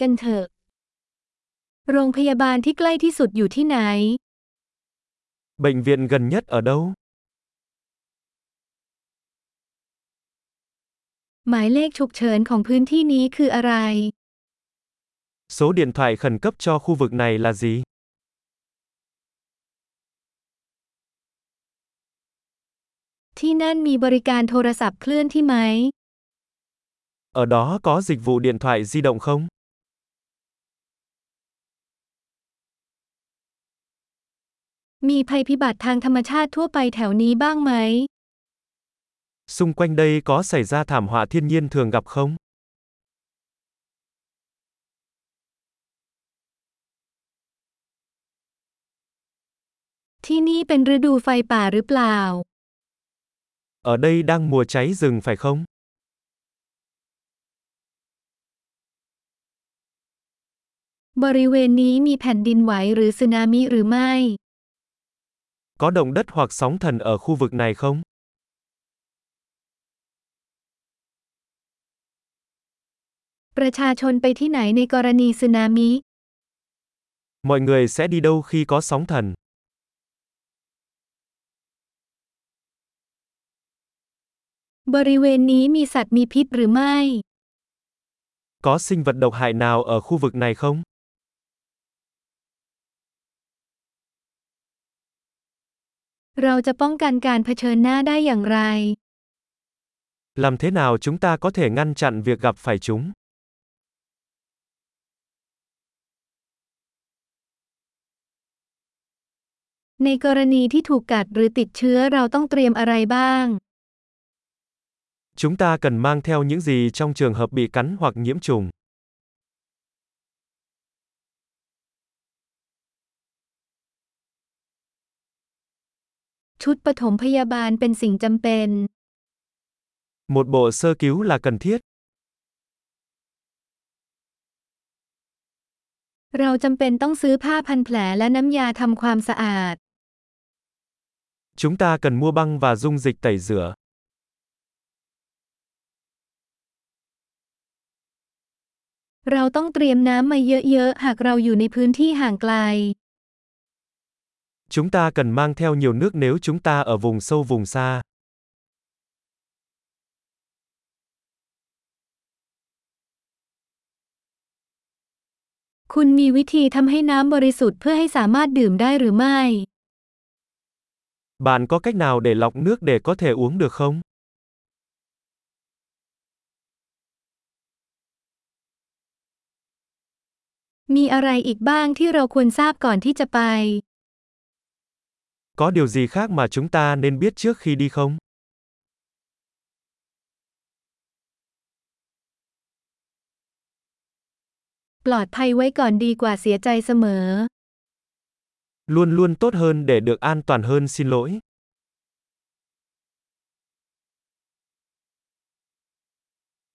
กันเถอะ โรงพยาบาลที่ใกล้ที่สุดอยู่ที่ไหน Bệnh viện gần nhất ở đâu? หมายเลขฉุกเฉินของพื้นที่นี้คืออะไร Số điện thoại khẩn cấp cho khu vực này là gì? ที่นั่นมีบริการโทรศัพท์เคลื่อนที่ไหม Ở đó có dịch vụ điện thoại di động không? มีภัยพิบัติทางธรรมชาติทั่วไปแถวนี้บ้างไหม Xung quanh đây có xảy ra thảm họa thiên nhiên thường gặp không? ที่นี่เป็นฤดูไฟป่าหรือเปล่า Ở đây đang mùa cháy rừng phải không? Có động đất hoặc sóng thần ở khu vực này không? Mọi người sẽ đi đâu khi có sóng thần? Có sinh vật độc hại nào ở khu vực này không? เราจะป้องกันการเผชิญหน้าได้อย่างไร Làm thế nào chúng ta có thể ngăn chặn việc gặp phải chúng? ในกรณีที่ถูกกัดหรือติดเชื้อเราต้องเตรียมอะไรบ้าง Chúng ta cần mang theo những gì trong trường hợp bị cắn hoặc nhiễm trùng? ชุดปฐมพยาบาลเป็นสิ่งจำเป็น Một bộ sơ cứu là cần thiết. เราจำเป็นต้องซื้อผ้าพันแผลและน้ำยาทำความสะอาด Chúng ta cần mua băng và dung dịch tẩy rửa. เราต้องเตรียมน้ำมาเยอะๆ หากเราอยู่ในพื้นที่ห่างไกล Chúng ta cần mang theo nhiều nước nếu chúng ta ở vùng sâu vùng xa. คุณมีวิธีทำให้น้ำบริสุทธิ์เพื่อให้สามารถดื่มได้หรือไม่ Bạn có cách nào để lọc nước để có thể uống được không? มีอะไรอีกบ้างที่เราควรทราบก่อนที่จะไป có điều gì khác mà chúng ta nên biết trước khi đi không? Luôn luôn tốt hơn để được an toàn hơn xin lỗi.